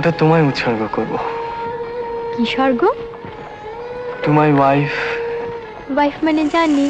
ওটা তোমায় উৎসর্গ করব। কি স্বর্গ? টু মাই ওয়াইফ ওয়াইফ মানে জানি।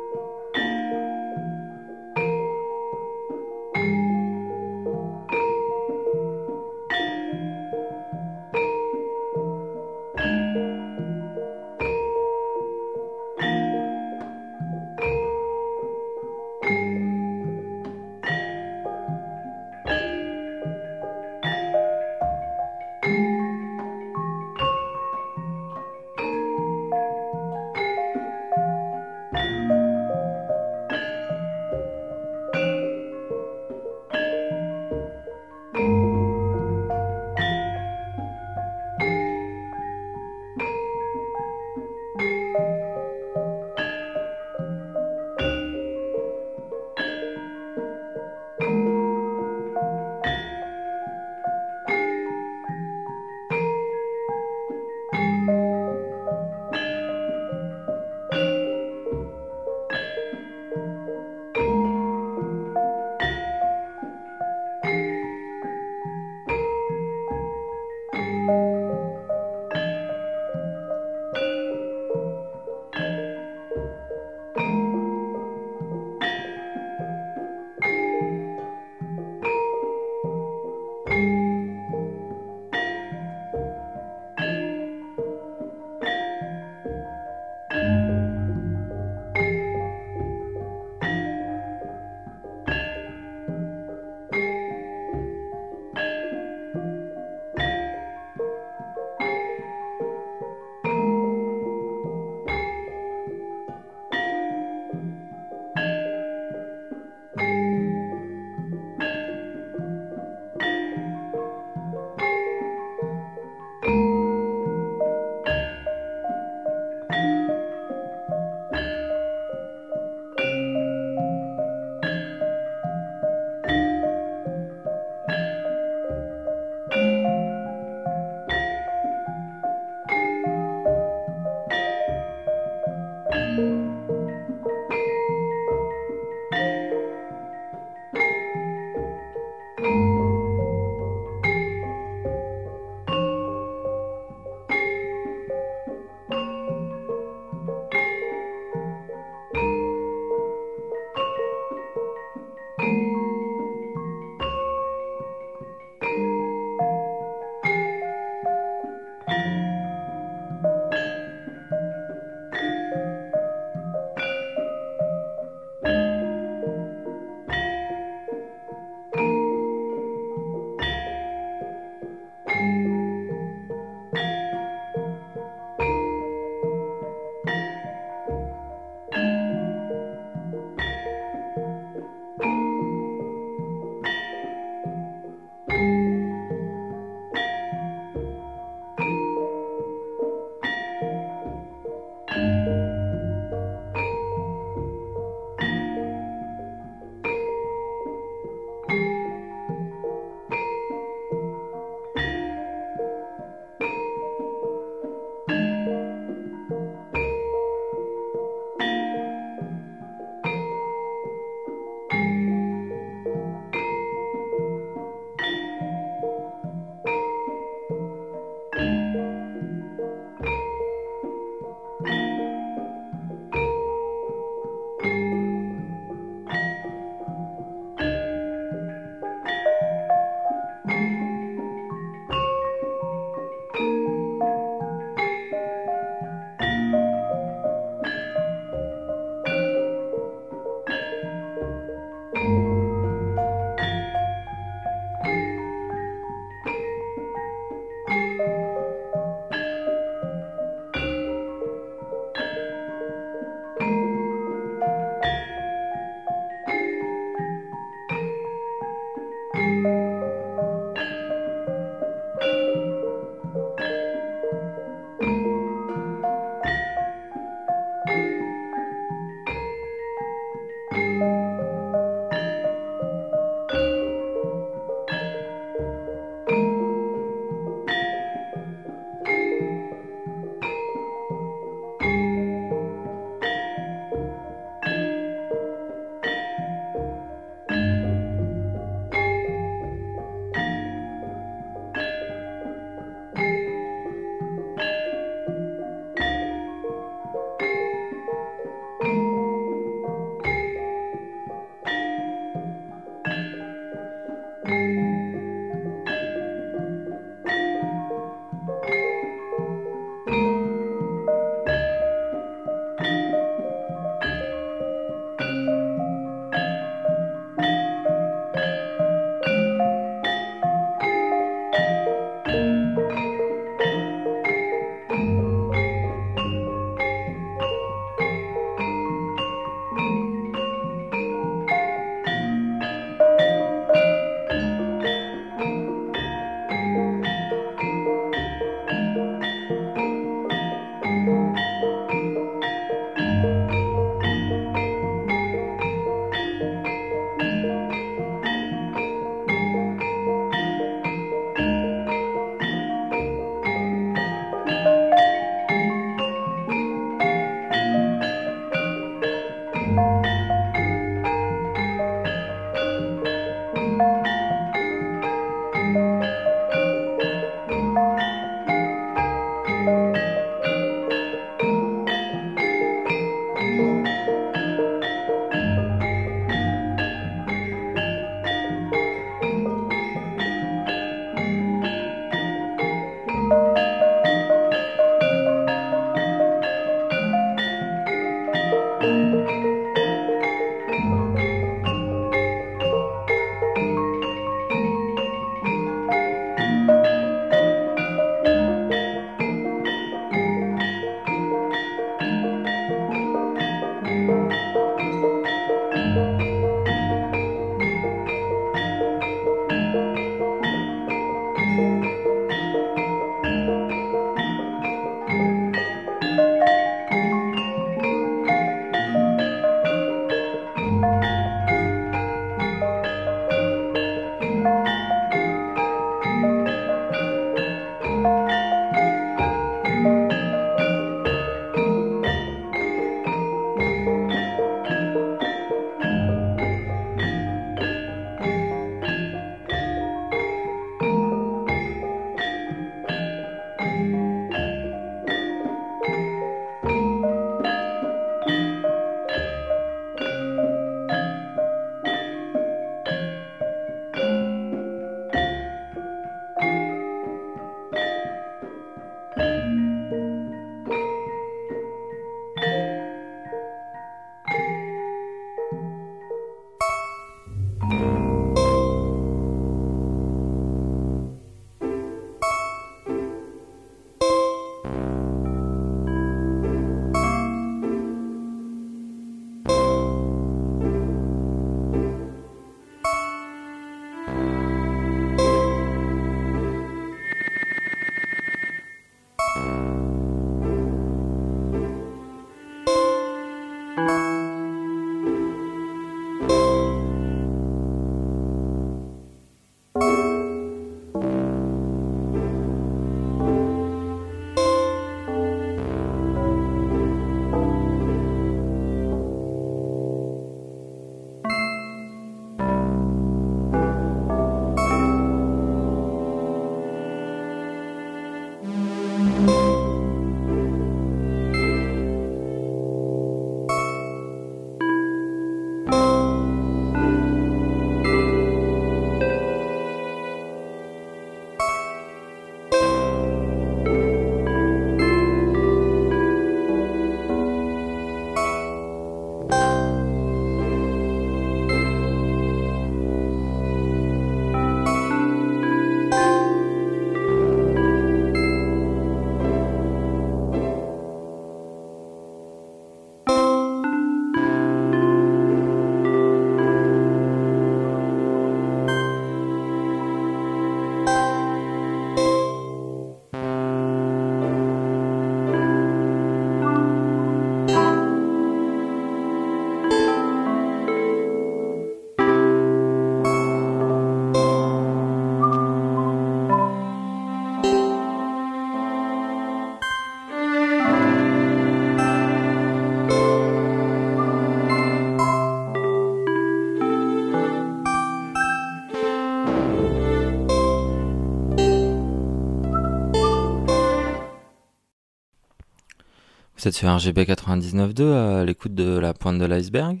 Êtes sur RGB 99.2 à l'écoute de la pointe de l'iceberg.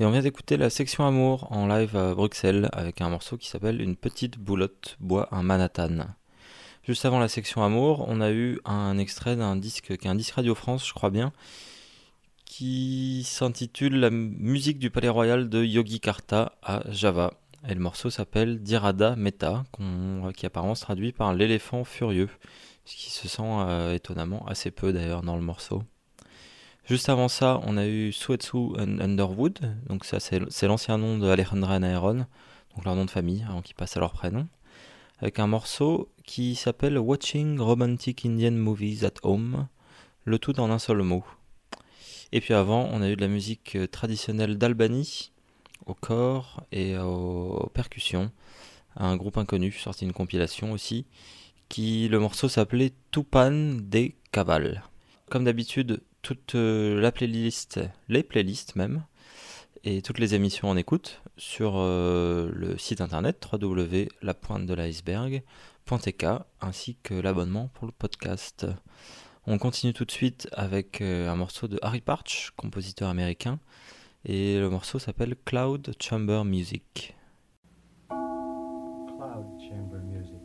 Et on vient d'écouter la section Amour en live à Bruxelles avec un morceau qui s'appelle Une petite boulotte boit un Manhattan. Juste avant la section Amour, on a eu un extrait d'un disque qui est un disque Radio France, je crois bien, qui s'intitule La musique du Palais Royal de Yogi Karta à Java. Et le morceau s'appelle Dirada Meta, qui apparemment se traduit par l'éléphant furieux, ce qui se sent euh, étonnamment assez peu d'ailleurs dans le morceau. Juste avant ça, on a eu Sweatsu Underwood, donc ça c'est l'ancien nom de Alejandra Naeron, donc leur nom de famille, avant qu'ils passent à leur prénom, avec un morceau qui s'appelle Watching Romantic Indian Movies at Home, le tout en un seul mot. Et puis avant, on a eu de la musique traditionnelle d'Albanie, au corps et aux percussions, un groupe inconnu, sorti une compilation aussi, qui le morceau s'appelait Tupan des Cabal. Comme d'habitude, toute euh, la playlist, les playlists même, et toutes les émissions en écoute sur euh, le site internet www.lapointedeliceberg.tk ainsi que l'abonnement pour le podcast. On continue tout de suite avec euh, un morceau de Harry Parch, compositeur américain, et le morceau s'appelle Cloud Chamber Music. Cloud Chamber Music.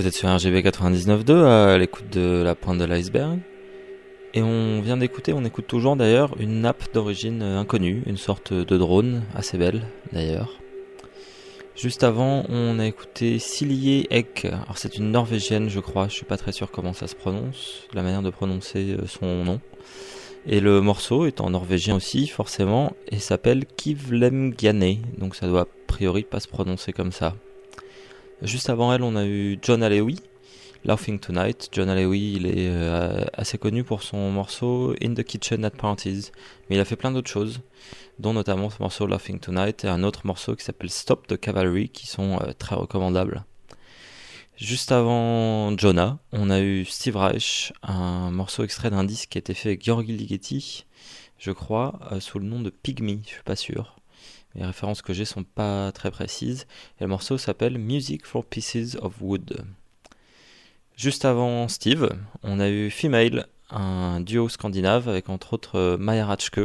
Vous êtes sur RGB 99.2 à l'écoute de la pointe de l'iceberg. Et on vient d'écouter, on écoute toujours d'ailleurs, une nappe d'origine inconnue, une sorte de drone, assez belle d'ailleurs. Juste avant, on a écouté Silje Ek. Alors c'est une norvégienne, je crois, je suis pas très sûr comment ça se prononce, la manière de prononcer euh, son nom. Et le morceau est en norvégien aussi, forcément, et s'appelle Kivlemgiane, donc ça doit a priori pas se prononcer comme ça. Juste avant elle, on a eu John Alewi, Laughing Tonight. John Alewi, il est euh, assez connu pour son morceau In the Kitchen at Parties, mais il a fait plein d'autres choses, dont notamment ce morceau Laughing Tonight et un autre morceau qui s'appelle Stop the Cavalry, qui sont euh, très recommandables. Juste avant Jonah, on a eu Steve Reich, un morceau extrait d'un disque qui a été fait avec Georgi Ligeti, je crois, euh, sous le nom de Pygmy, je suis pas sûr. Les références que j'ai sont pas très précises. Et le morceau s'appelle Music for Pieces of Wood. Juste avant Steve, on a eu Female, un duo scandinave avec entre autres euh, Maya Ratchke.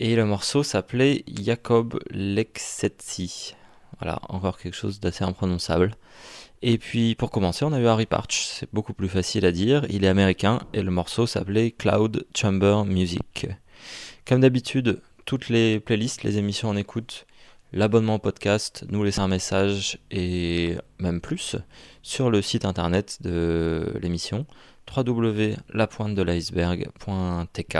Et le morceau s'appelait Jacob Lexetsi. Voilà, encore quelque chose d'assez imprononçable. Et puis pour commencer, on a eu Harry Parch, c'est beaucoup plus facile à dire, il est américain et le morceau s'appelait Cloud Chamber Music. Comme d'habitude, toutes les playlists, les émissions en écoute, l'abonnement au podcast, nous laisser un message et même plus sur le site internet de l'émission www.lapointedeliceberg.tk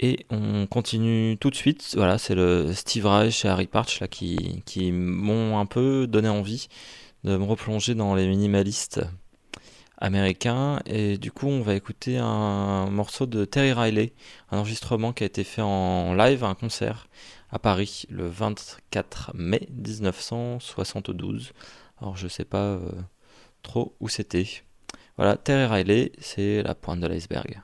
et on continue tout de suite. Voilà, c'est le Steve Reich et Harry Parch là, qui m'ont un peu donné envie de me replonger dans les minimalistes américain. Et du coup, on va écouter un morceau de Terry Riley, un enregistrement qui a été fait en live, un concert à Paris le 24 mai 1972. Alors, je sais pas euh, trop où c'était. Voilà, Terry Riley, c'est la pointe de l'iceberg.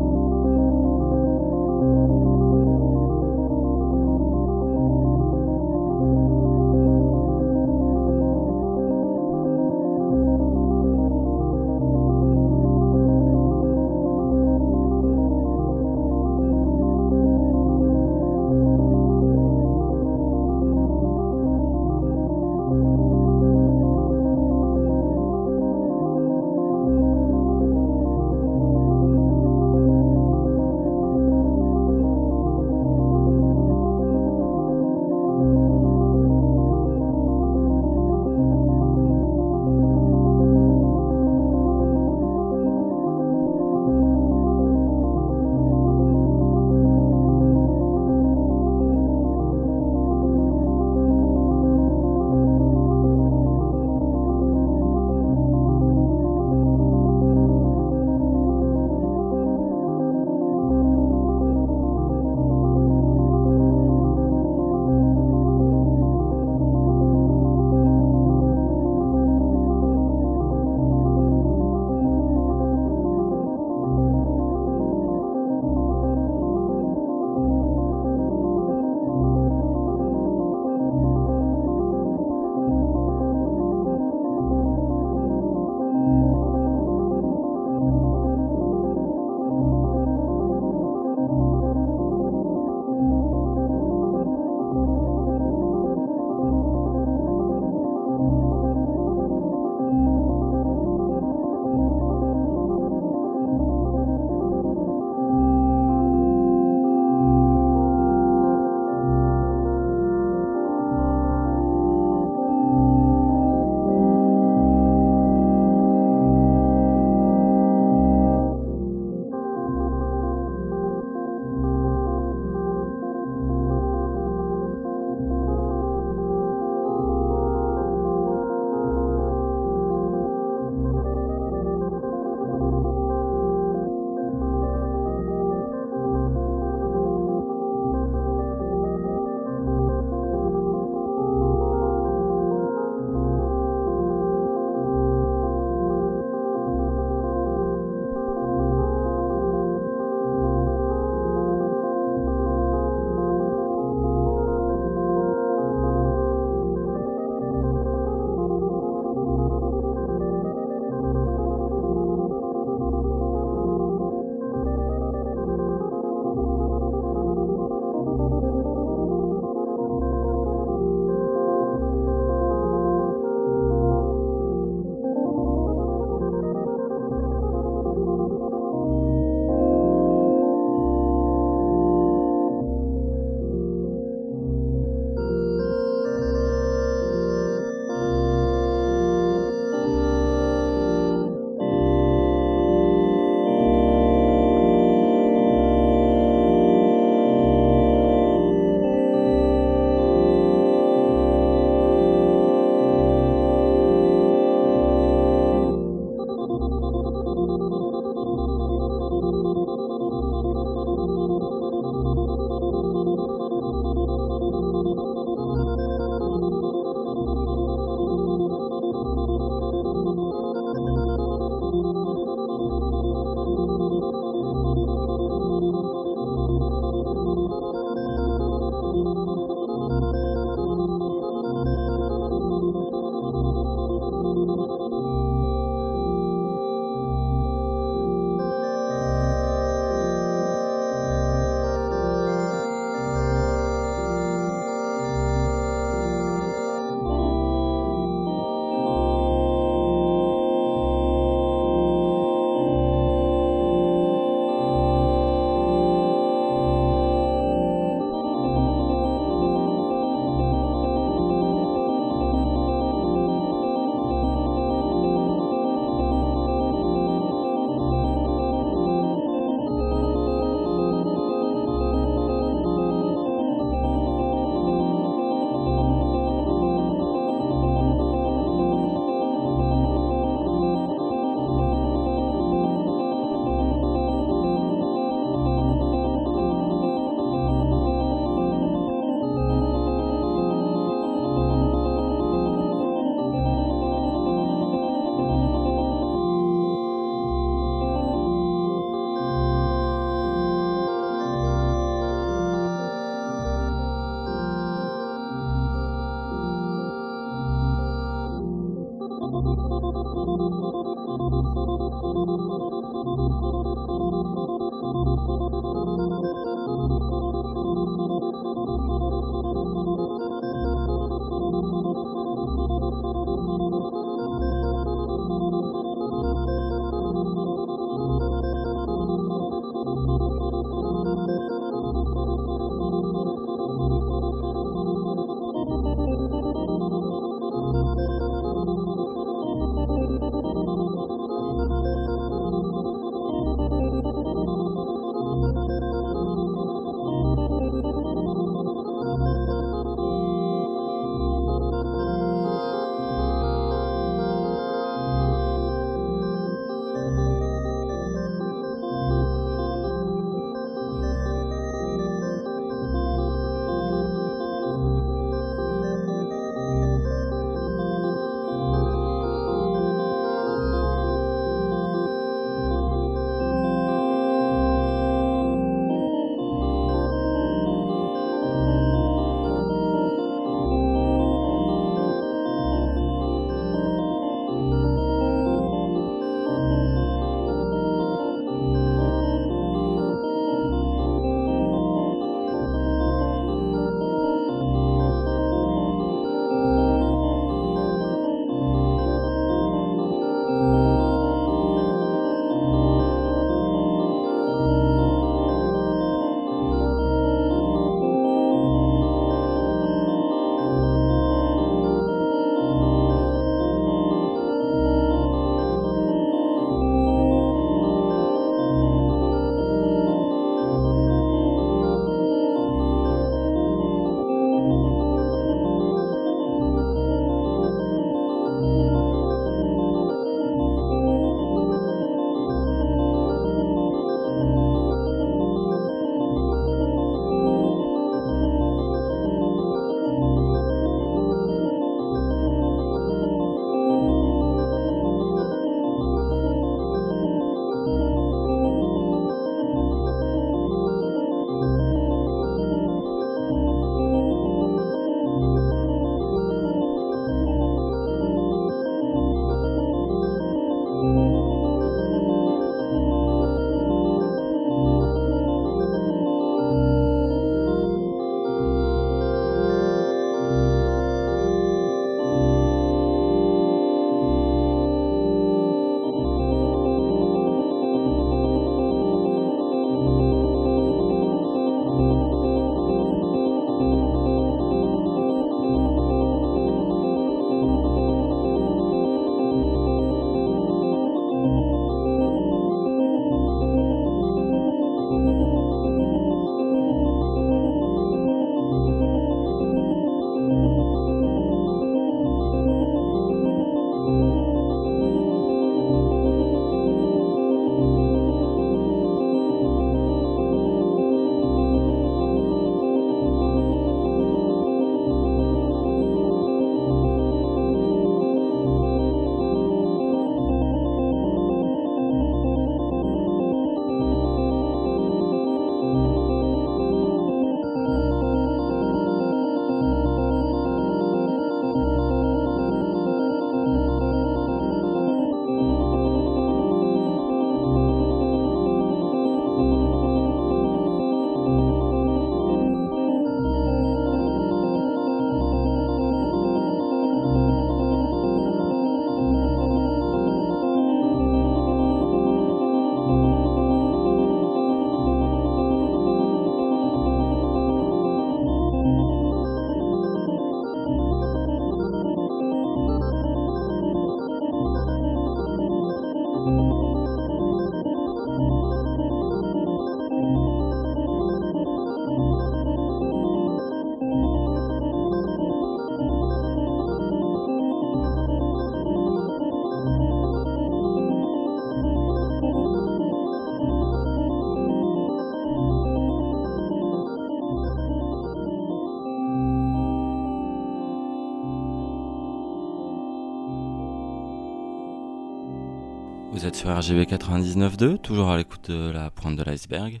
Sur RGB 99.2, toujours à l'écoute de la pointe de l'iceberg.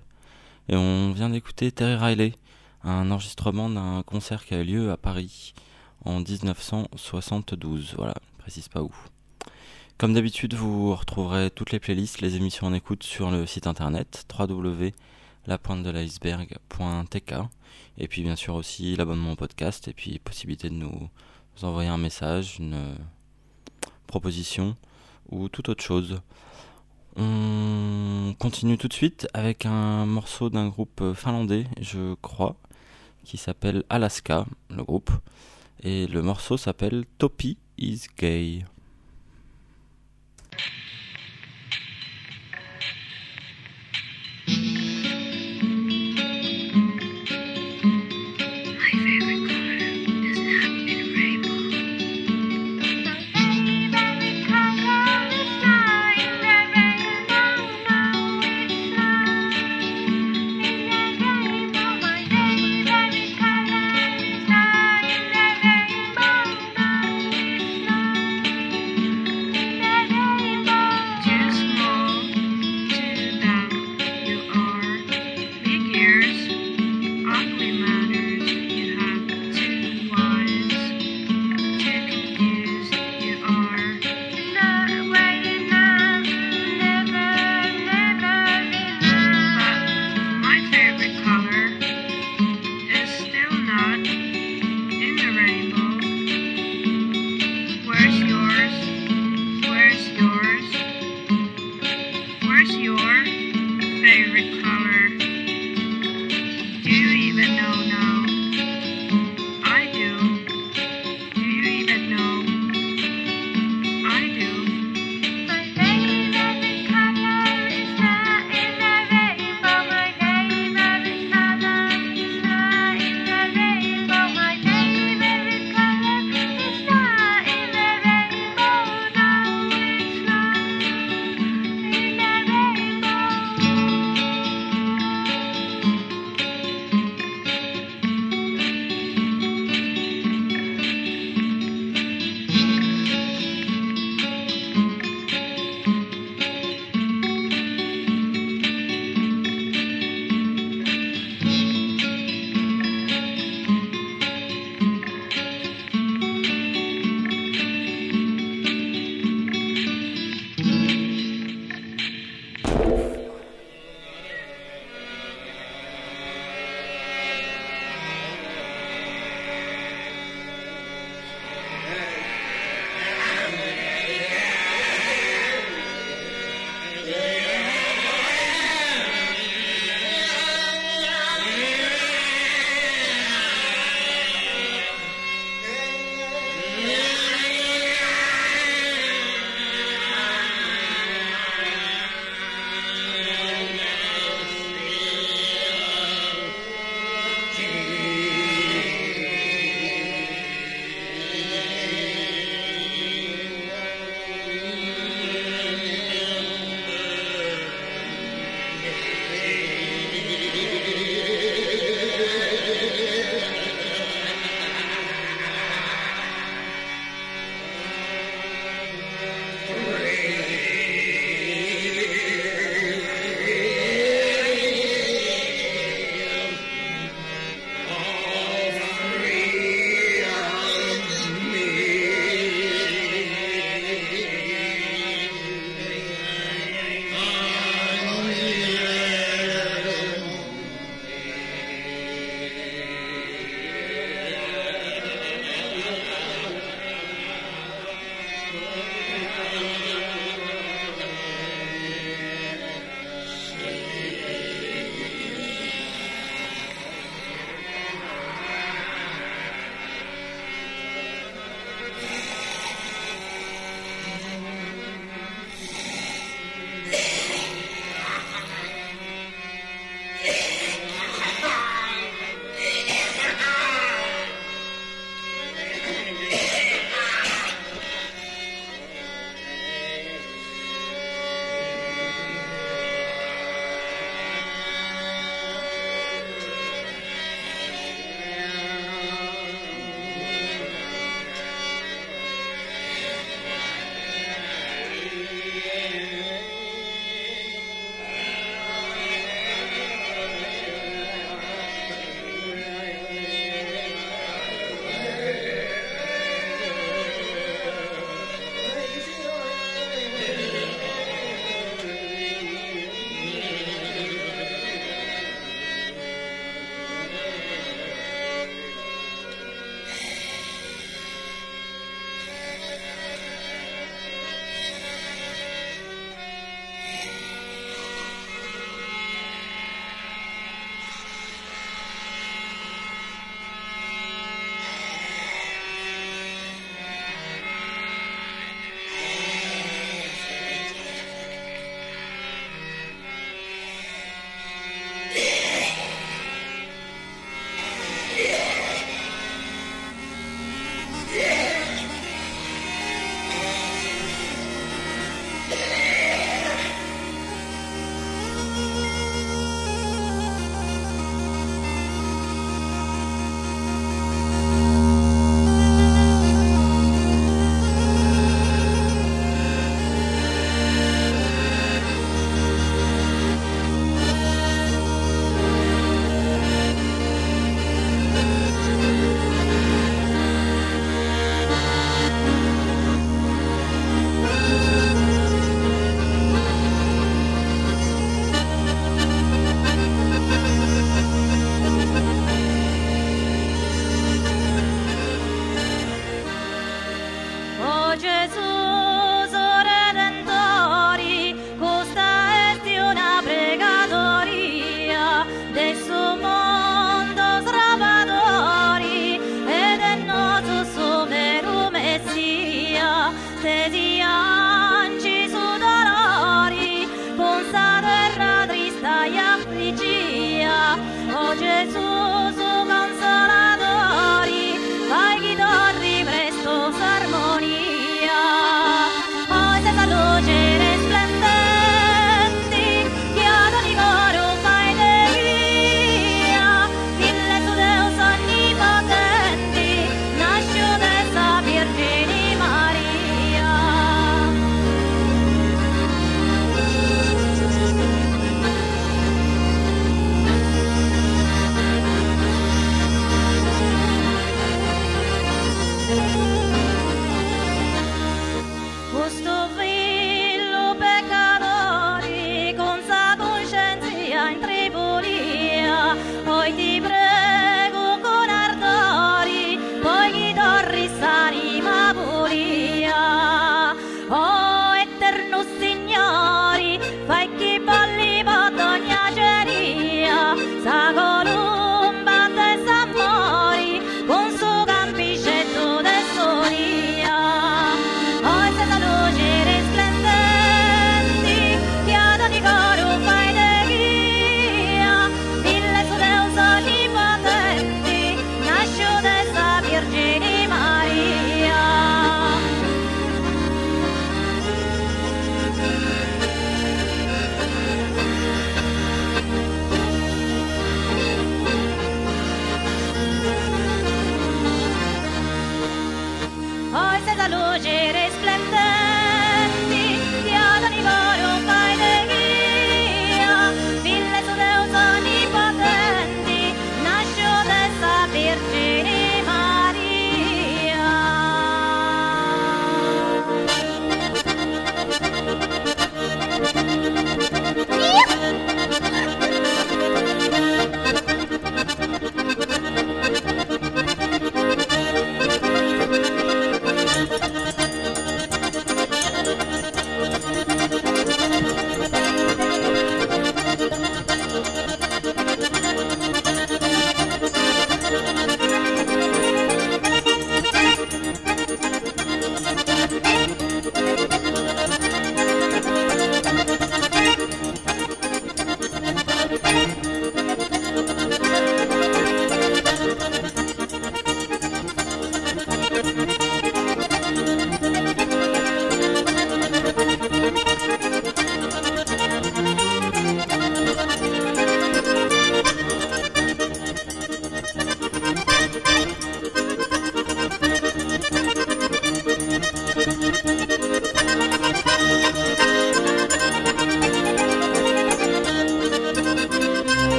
Et on vient d'écouter Terry Riley, un enregistrement d'un concert qui a eu lieu à Paris en 1972. Voilà, je précise pas où. Comme d'habitude, vous retrouverez toutes les playlists, les émissions en écoute sur le site internet www.lapointedeliceberg.tk et puis bien sûr aussi l'abonnement au podcast et puis possibilité de nous envoyer un message, une proposition ou toute autre chose. On continue tout de suite avec un morceau d'un groupe finlandais, je crois, qui s'appelle Alaska, le groupe. Et le morceau s'appelle Topi is Gay.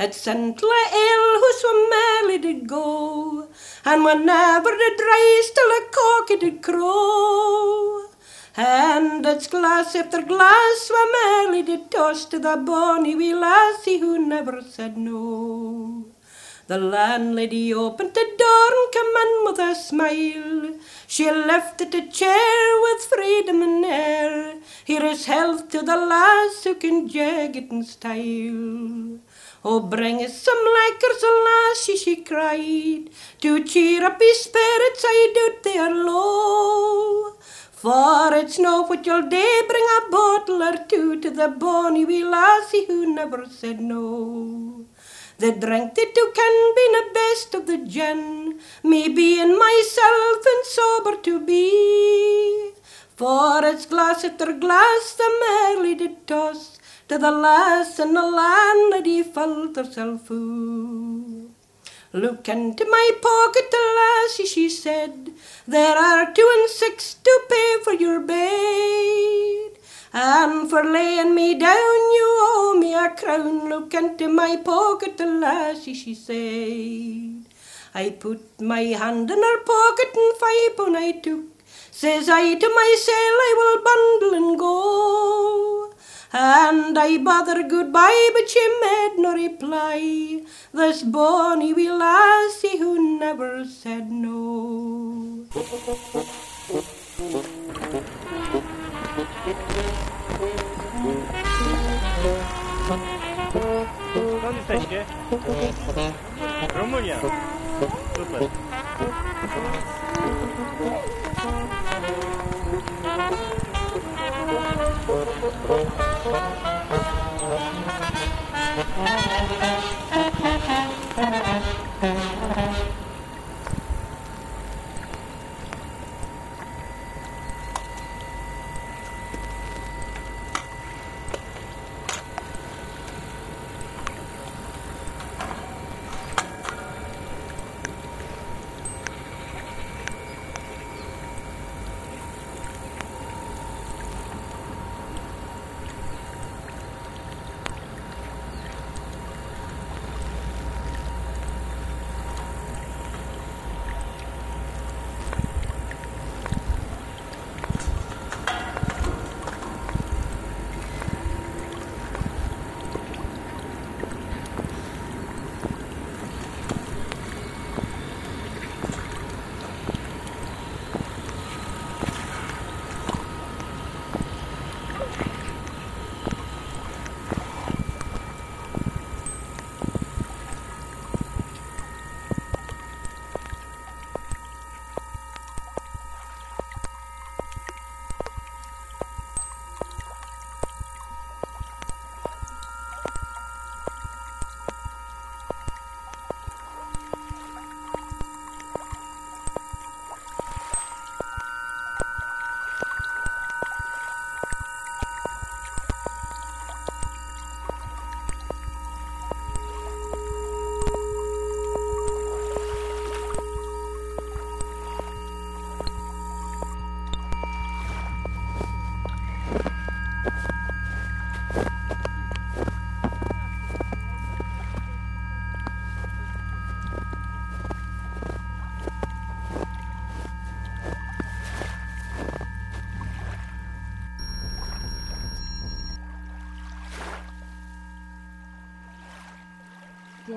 At St. Lael, who so merrily did go, and whenever did rise till a cock did crow. And it's glass after glass where merrily did toss to the bonny wee lassie who never said no. The landlady opened the door and came in with a smile. She lifted a chair with freedom in air. Here is health to the lass who can jag it in style. Oh, bring us some liquors, a lassie, she cried, to cheer up his spirits, I doubt they are low. For it's no you'll do, bring a bottle or two to the bonny wee lassie who never said no. The drink they took can be the best of the gin, me being myself and sober to be. For it's glass after glass the merrily did toss to the lass and the landlady felt herself full. Look into my pocket, lassie, she said. There are two and six to pay for your bed. And for laying me down, you owe me a crown. Look into my pocket, lassie, she said. I put my hand in her pocket and five pound I took. Says I to myself, I will bundle and go. And I bother goodbye, but she made no reply. This bonny wee lassie who never said no. Skąd jesteście? Rumunia. Super. Thank you.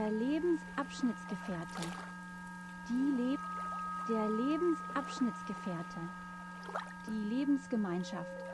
Der Lebensabschnittsgefährte. Die Leb der Lebensabschnittsgefährte. Die Lebensgemeinschaft.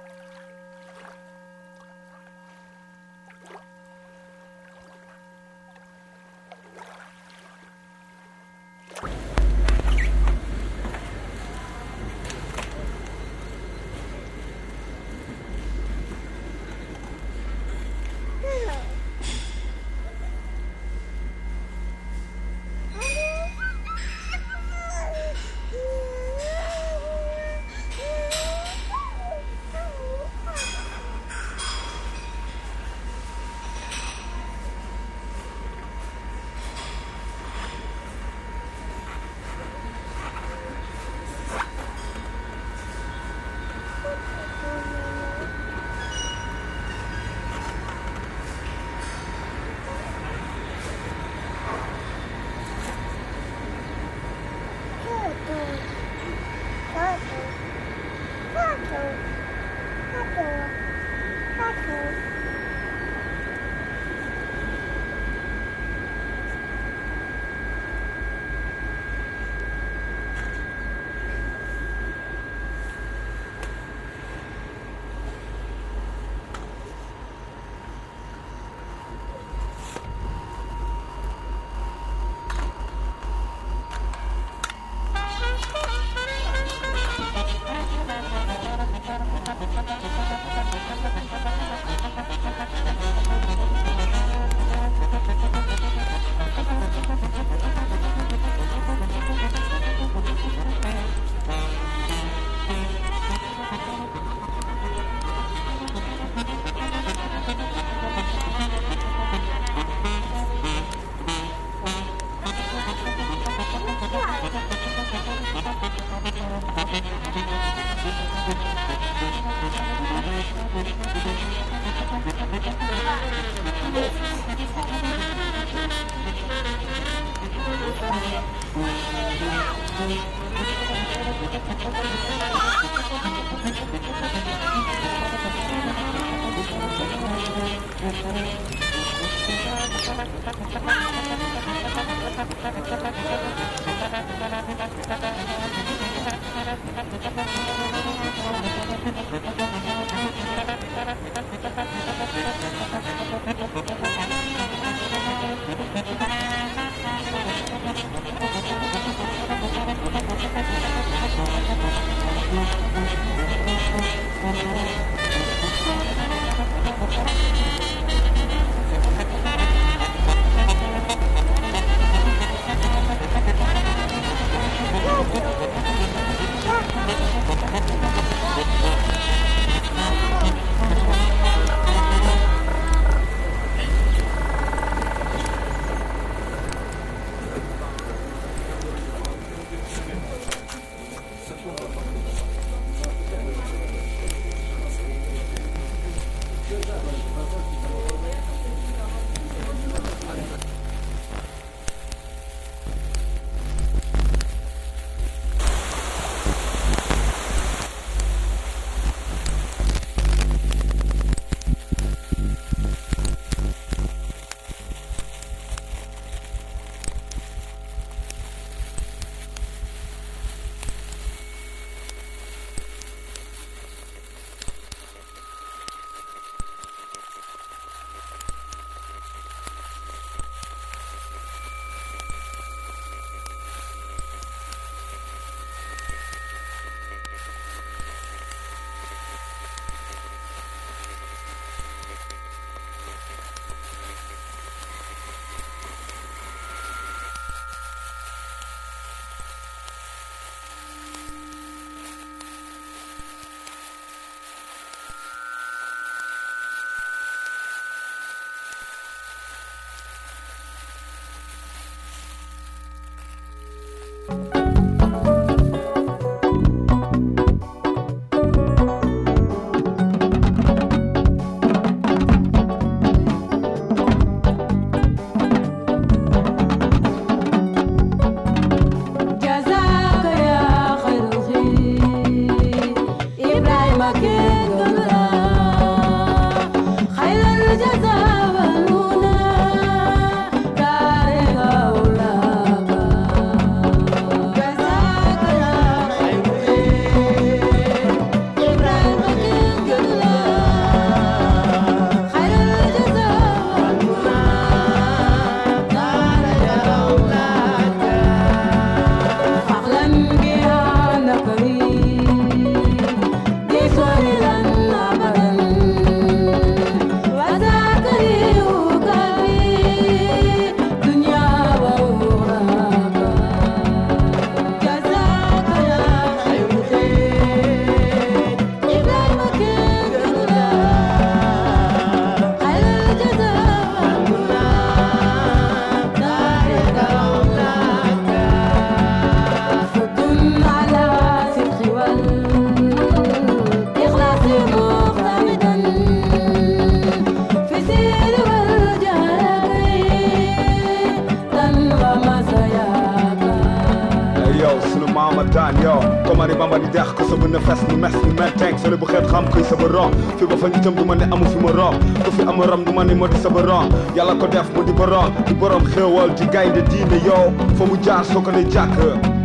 Di ci gaynde diine yow fa mu jaar soo ko ne jàkk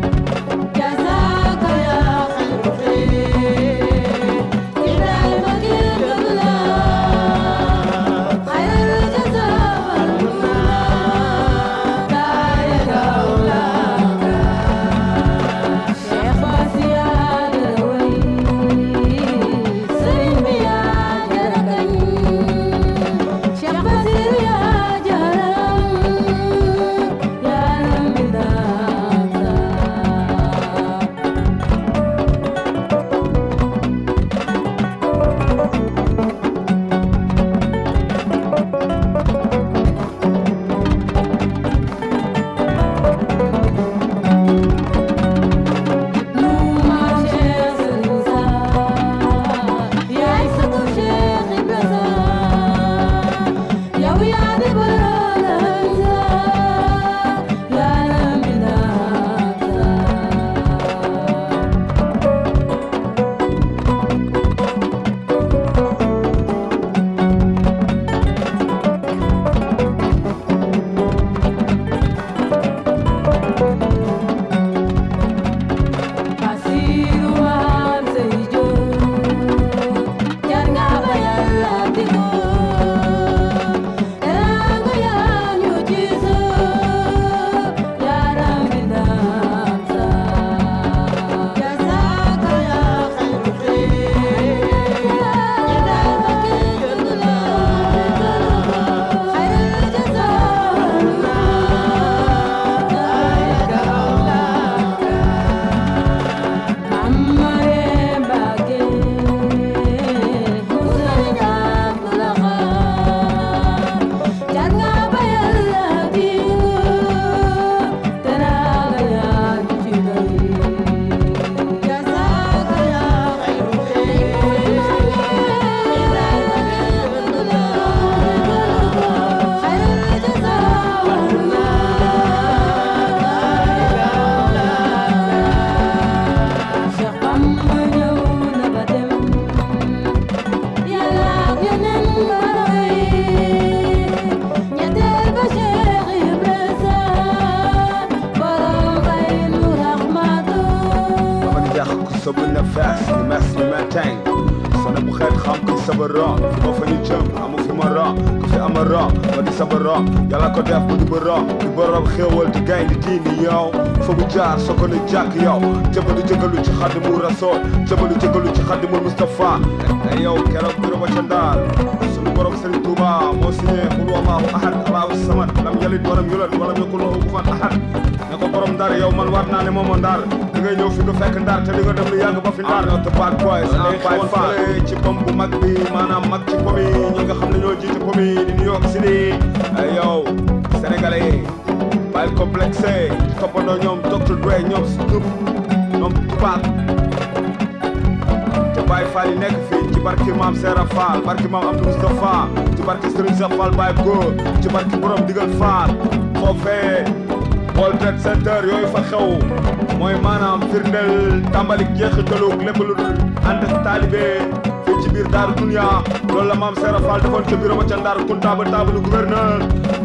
te di nga dem lu yàgg ba fi bad boys and yi di New York City ay yow sénégalais yi bàyyil complexé toppandoo ñoom Dr Dre ñoom Snoop ñoom Tupac te Baye Fall yi nekk fii ci barki maam Seera Fall barki maam Abdou Moustapha ci barki Serigne Cheikh Fall Baye Góor ci barki borom Center mooy maanaam firndeel tàmbalik jeexitalu lépp lu dul ànd ak taalibe fii ci biir Daaru Dunya. Loolu la maam Seera Fall defoon ca bureau ba ca Ndar kunta ba taabalu gouverneur.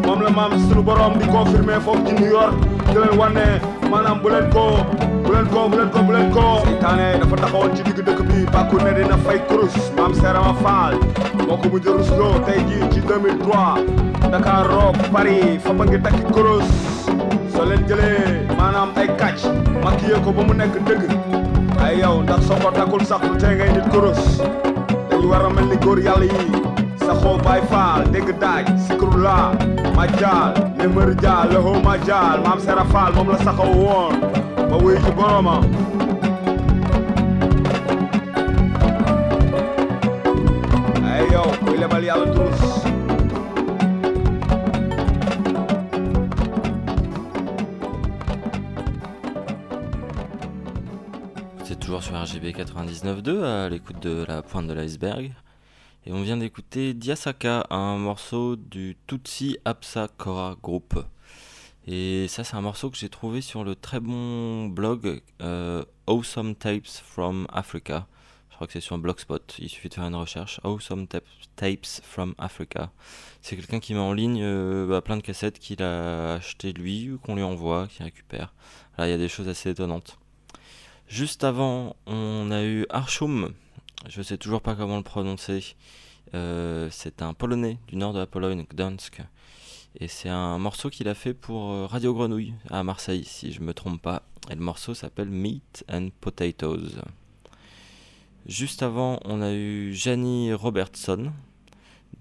Moom la maam borom di confirmé foofu ci New York. Di leen wane maanaam bu leen ko bu leen ko bu leen taxawoon ci digg dëkk bi bàkku ne dina fay kurus. Maam Seera ma Fall moo ko mujj rusloo tey jii ci 2003 Dakar roog Paris fa ba takki kurus. Soo leen jëlee ay kàcc. Maquillé ba mu nekk dëgg. Ay yow ndax soo ko takkul sax lu tee ngay nit kurus dañu war a góor yàlla yi. Saxoo baay faal dégg daaj sikrula ma jaal nemër jaal maam sera Faal moom la saxaw woon. Ba wuy boromam 99.2 à l'écoute de la pointe de l'iceberg. Et on vient d'écouter Diasaka, un morceau du Tutsi Apsa Kora Group. Et ça, c'est un morceau que j'ai trouvé sur le très bon blog euh, Awesome Tapes from Africa. Je crois que c'est sur Blogspot. Il suffit de faire une recherche. Awesome Tap- Tapes from Africa. C'est quelqu'un qui met en ligne euh, bah, plein de cassettes qu'il a acheté lui ou qu'on lui envoie, qu'il récupère. Là, il y a des choses assez étonnantes. Juste avant, on a eu Arshum. Je sais toujours pas comment le prononcer. Euh, c'est un Polonais du nord de la Pologne, Gdansk. Et c'est un morceau qu'il a fait pour euh, Radio Grenouille à Marseille, si je me trompe pas. Et le morceau s'appelle Meat and Potatoes. Juste avant, on a eu Janie Robertson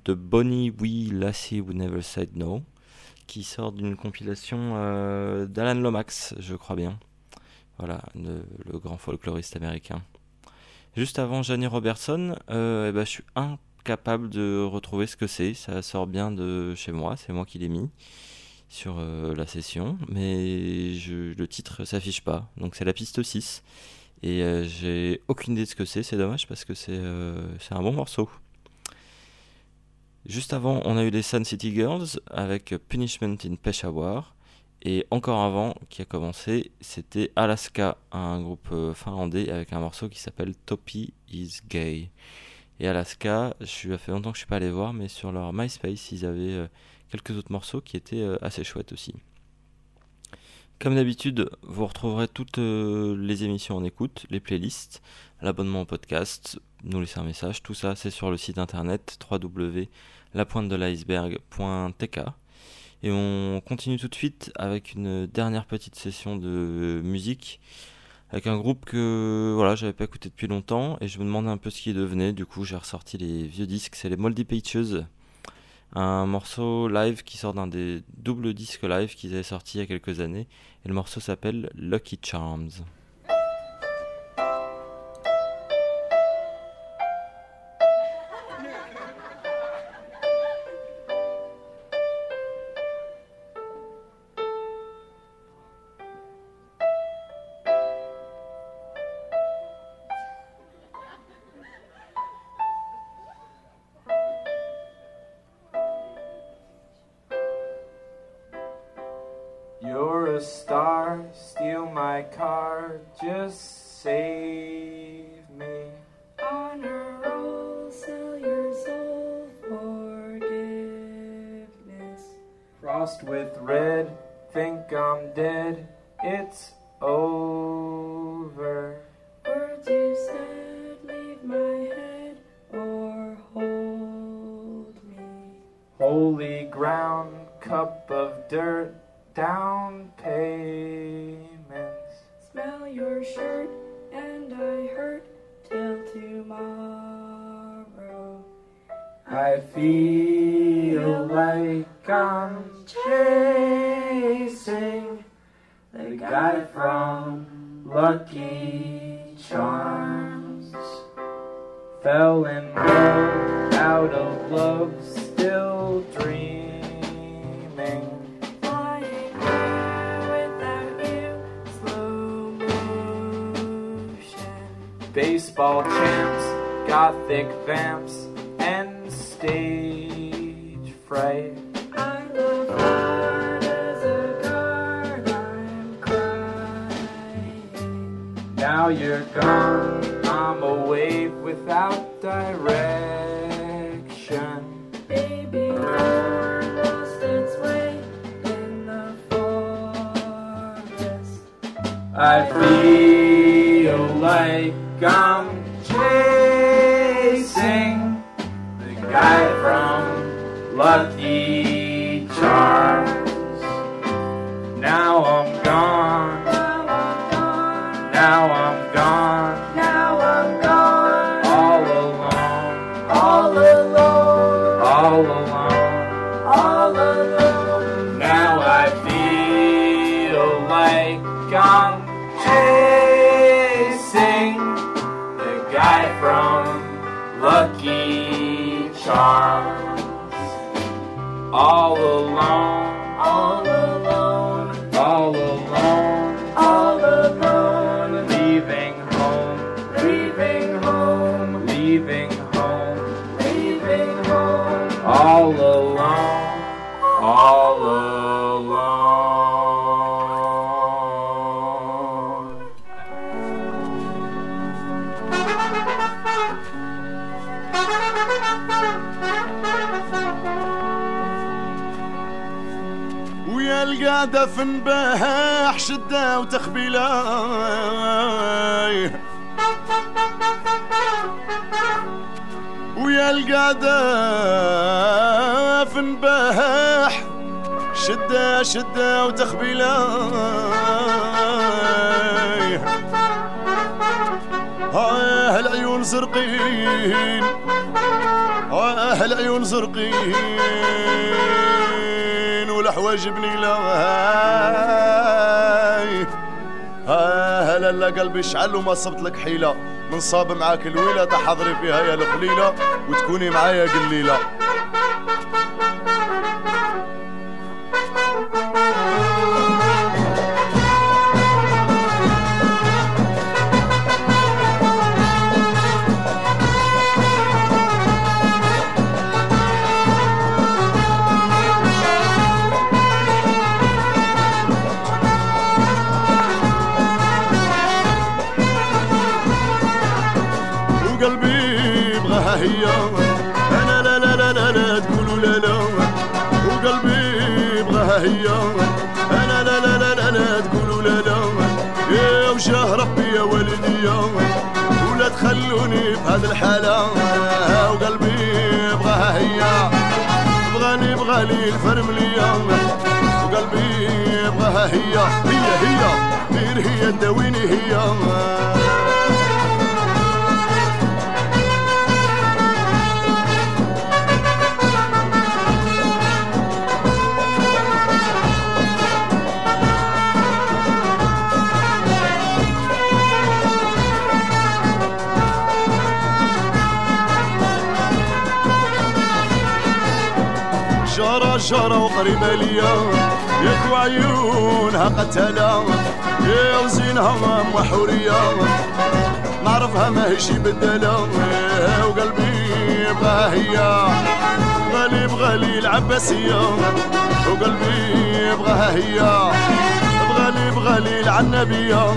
de Bonnie We Lassie We Never Said No, qui sort d'une compilation euh, d'Alan Lomax, je crois bien. Voilà, le, grand folkloriste américain. Juste avant Janie Robertson, euh, eh ben, je suis incapable de retrouver ce que c'est. Ça sort bien de chez moi, c'est moi qui l'ai mis sur euh, la session, mais le titre s'affiche pas. Donc c'est la piste 6. Et euh, j'ai aucune idée de ce que c'est, c'est dommage parce que c'est c'est un bon morceau. Juste avant, on a eu les Sun City Girls avec Punishment in Peshawar. Et encore avant, qui a commencé, c'était Alaska, un groupe euh, finlandais avec un morceau qui s'appelle Topi is Gay. Et Alaska, je ça fait longtemps que je suis pas allé voir, mais sur leur MySpace, ils avaient euh, quelques autres morceaux qui étaient euh, assez chouettes aussi. Comme d'habitude, vous retrouverez toutes les émissions en écoute, les playlists, l'abonnement au podcast, nous laisser un message, tout ça c'est sur le site internet www.lapointe-de-l'iceberg.tk. Et on continue tout de suite avec une dernière petite session de musique avec un groupe que voilà j'avais pas écouté depuis longtemps et je me demandais un peu ce qui devenait. Du coup j'ai ressorti les vieux disques, c'est les Moldy Peaches, un morceau live qui sort d'un des doubles disques live qu'ils avaient sorti il y a quelques années et le morceau s'appelle Lucky Charms. I'm chasing the guy from Lucky Charms. All alone, All alone, يا دفن بها حشدة وتخبيلة ويا القادة في بها شدة شدة وتخبيلة آه العيون زرقين. آه العيون زرقين. والحواج بنيلاي آه لا لا قلبي شعل وما صبت لك حيلة. من صاب معاك الويلة تحضري فيها يا الخليلة وتكوني معايا قليلة. هاد الحالة وقلبي يبغاها هي. بغاني بغالي جرى وقريبة ليا. ياك وعيونها قتالة يا وزينها ام حورية. نعرفها ماهيش بدالة. وقلبي بغاها هي. غالي بغالي العباسية. وقلبي بغاها هي. بغالي بغالي العنبية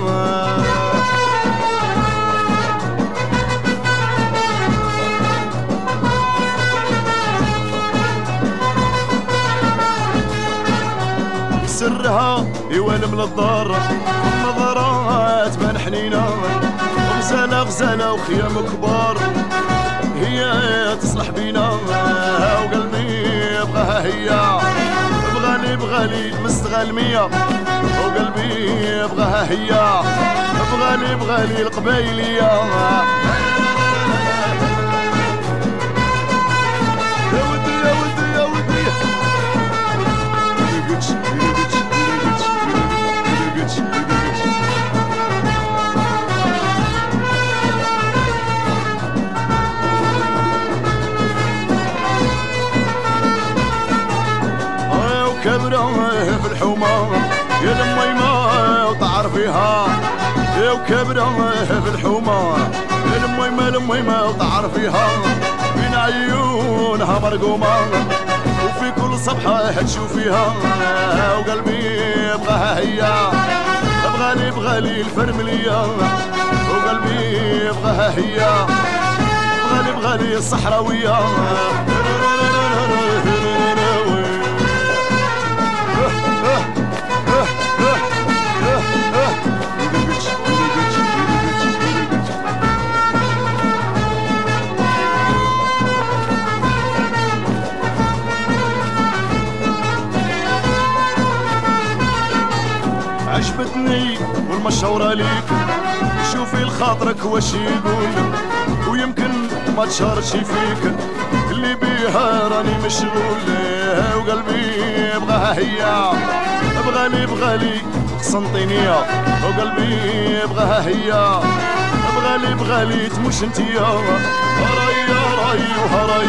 سرها يوالم للدار نظرات بان حنينة غزالة غزالة وخيام كبار هي تصلح بينا وقلبي بغاها هي. بغالي بغالي مستغل مية وقلبي بغاها هي. بغالي بغالي القبايلية. يا لميمة وتعرفيها يا وكبرة في الحومة. يا لميمة لميمة وتعرفيها بين عيونها مرقومة. وفي كل صبحة تشوفيها وقلبي يبغاها هي بغالي بغالي الفرملية. وقلبي يبغاها هي بغالي بغالي الصحراوية. عجبتني والمشورة ليك. شوفي لخاطرك واش يقول ويمكن ما تشارش فيك. اللي بيها راني مشغول وقلبي يبغاها هي. بغالي بغالي قسنطينية وقلبي يبغاها هي. بغالي بغالي تمش انتيا راي راي وهراي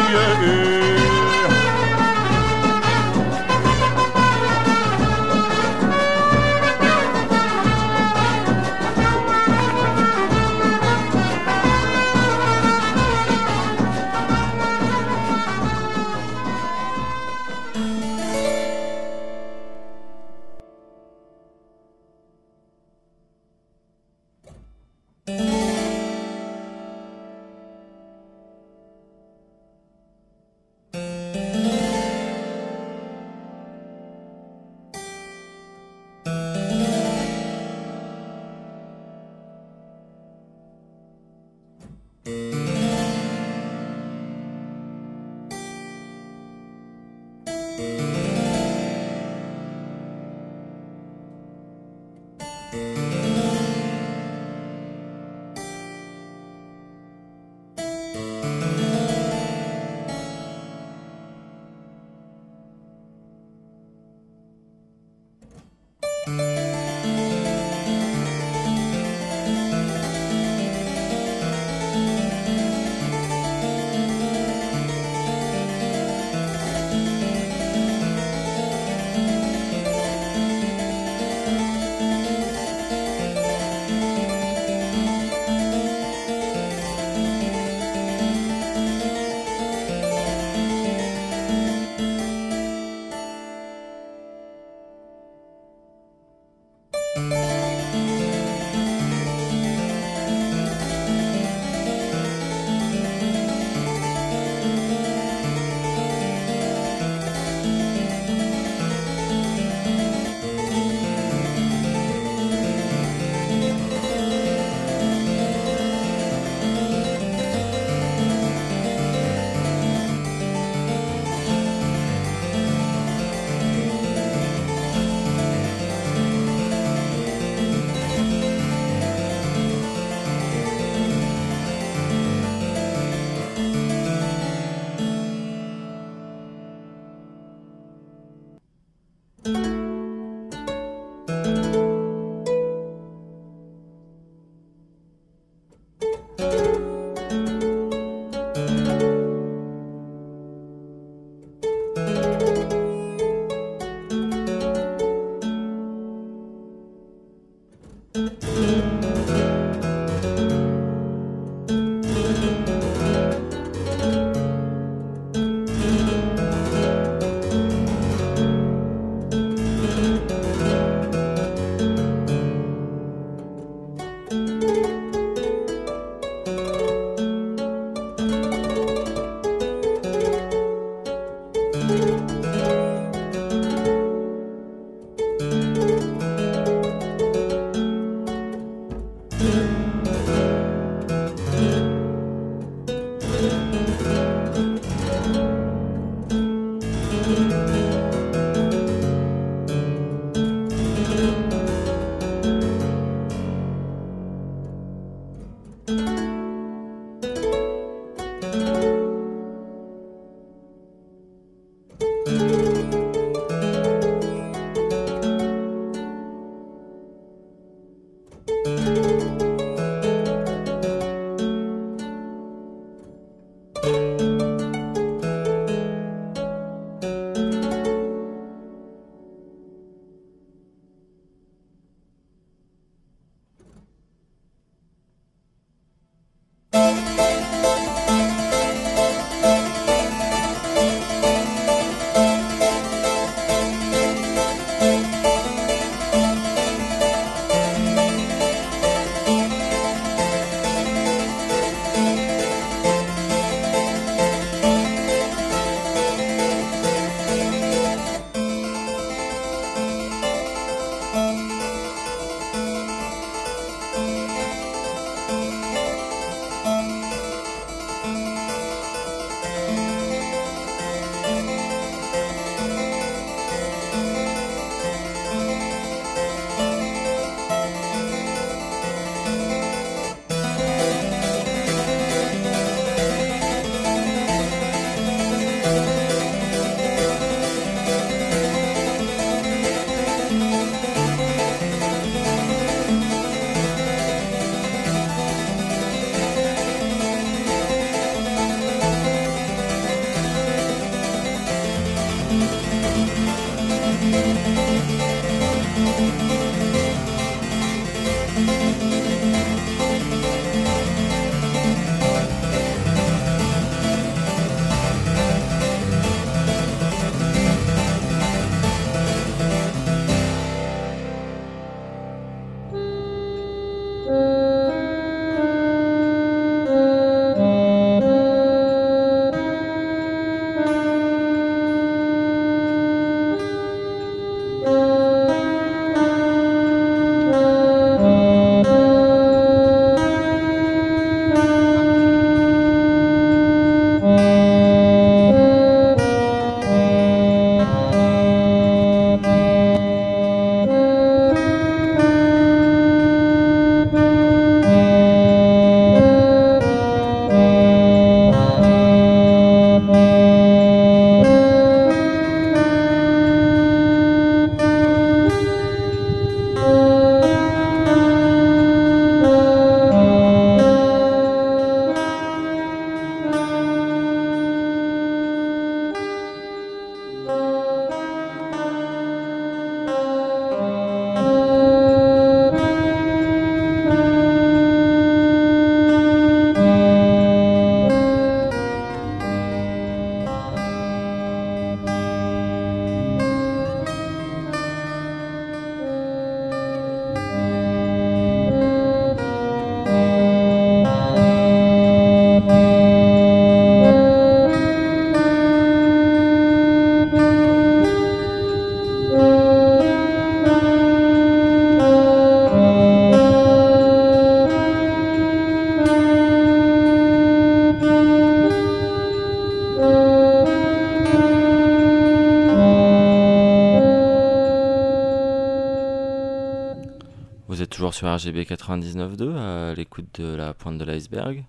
RGB 99.2 à l'écoute de la pointe de l'iceberg.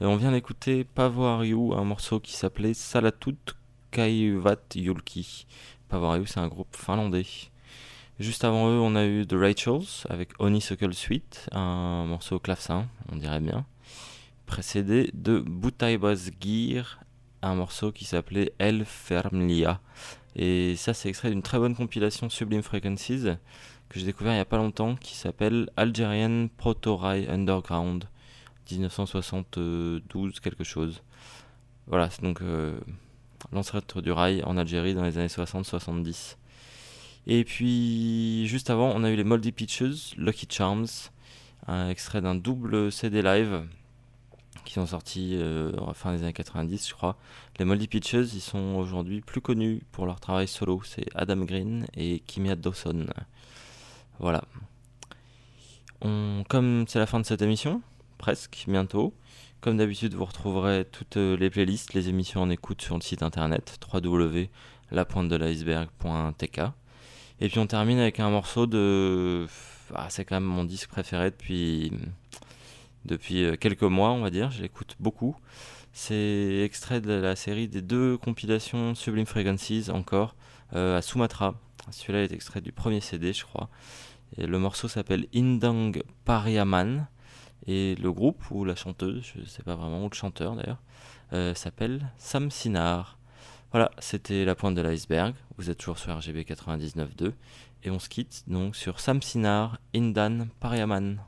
Et on vient d'écouter Pavoariou, un morceau qui s'appelait Salatut Kaivat Yulki. Pavoariou, c'est un groupe finlandais. Juste avant eux, on a eu The Rachels avec Honeysuckle Suite, un morceau clavecin, on dirait bien. Précédé de Butaibas Gear, un morceau qui s'appelait El Fermlia. Et ça, c'est extrait d'une très bonne compilation Sublime Frequencies que j'ai découvert il n'y a pas longtemps qui s'appelle Algerian Proto-Rai Underground 1972 quelque chose. Voilà, c'est donc euh, l'ancêtre du rail en Algérie dans les années 60-70. Et puis juste avant, on a eu les Moldy Peaches, Lucky Charms, un extrait d'un double CD live qui sont sortis euh, fin des années 90, je crois. Les Moldy Peaches, ils sont aujourd'hui plus connus pour leur travail solo. C'est Adam Green et Kimia Dawson. Voilà. Comme c'est la fin de cette émission, presque, bientôt, comme d'habitude, vous retrouverez toutes les playlists, les émissions en écoute sur le site internet www.lapointedeliceberg.tk. Et puis on termine avec un morceau de. Ah, c'est quand même mon disque préféré depuis, depuis quelques mois, on va dire. Je l'écoute beaucoup. C'est extrait de la série des deux compilations Sublime Frequencies, encore, euh, à Sumatra. Celui-là est extrait du premier CD, je crois. Le morceau s'appelle Indang Pariaman. Et le groupe, ou la chanteuse, je ne sais pas vraiment, ou le chanteur d'ailleurs, euh, s'appelle Sam Sinar. Voilà, c'était la pointe de l'iceberg. Vous êtes toujours sur RGB 99.2. Et on se quitte donc sur Sam Sinar, Indan Pariaman.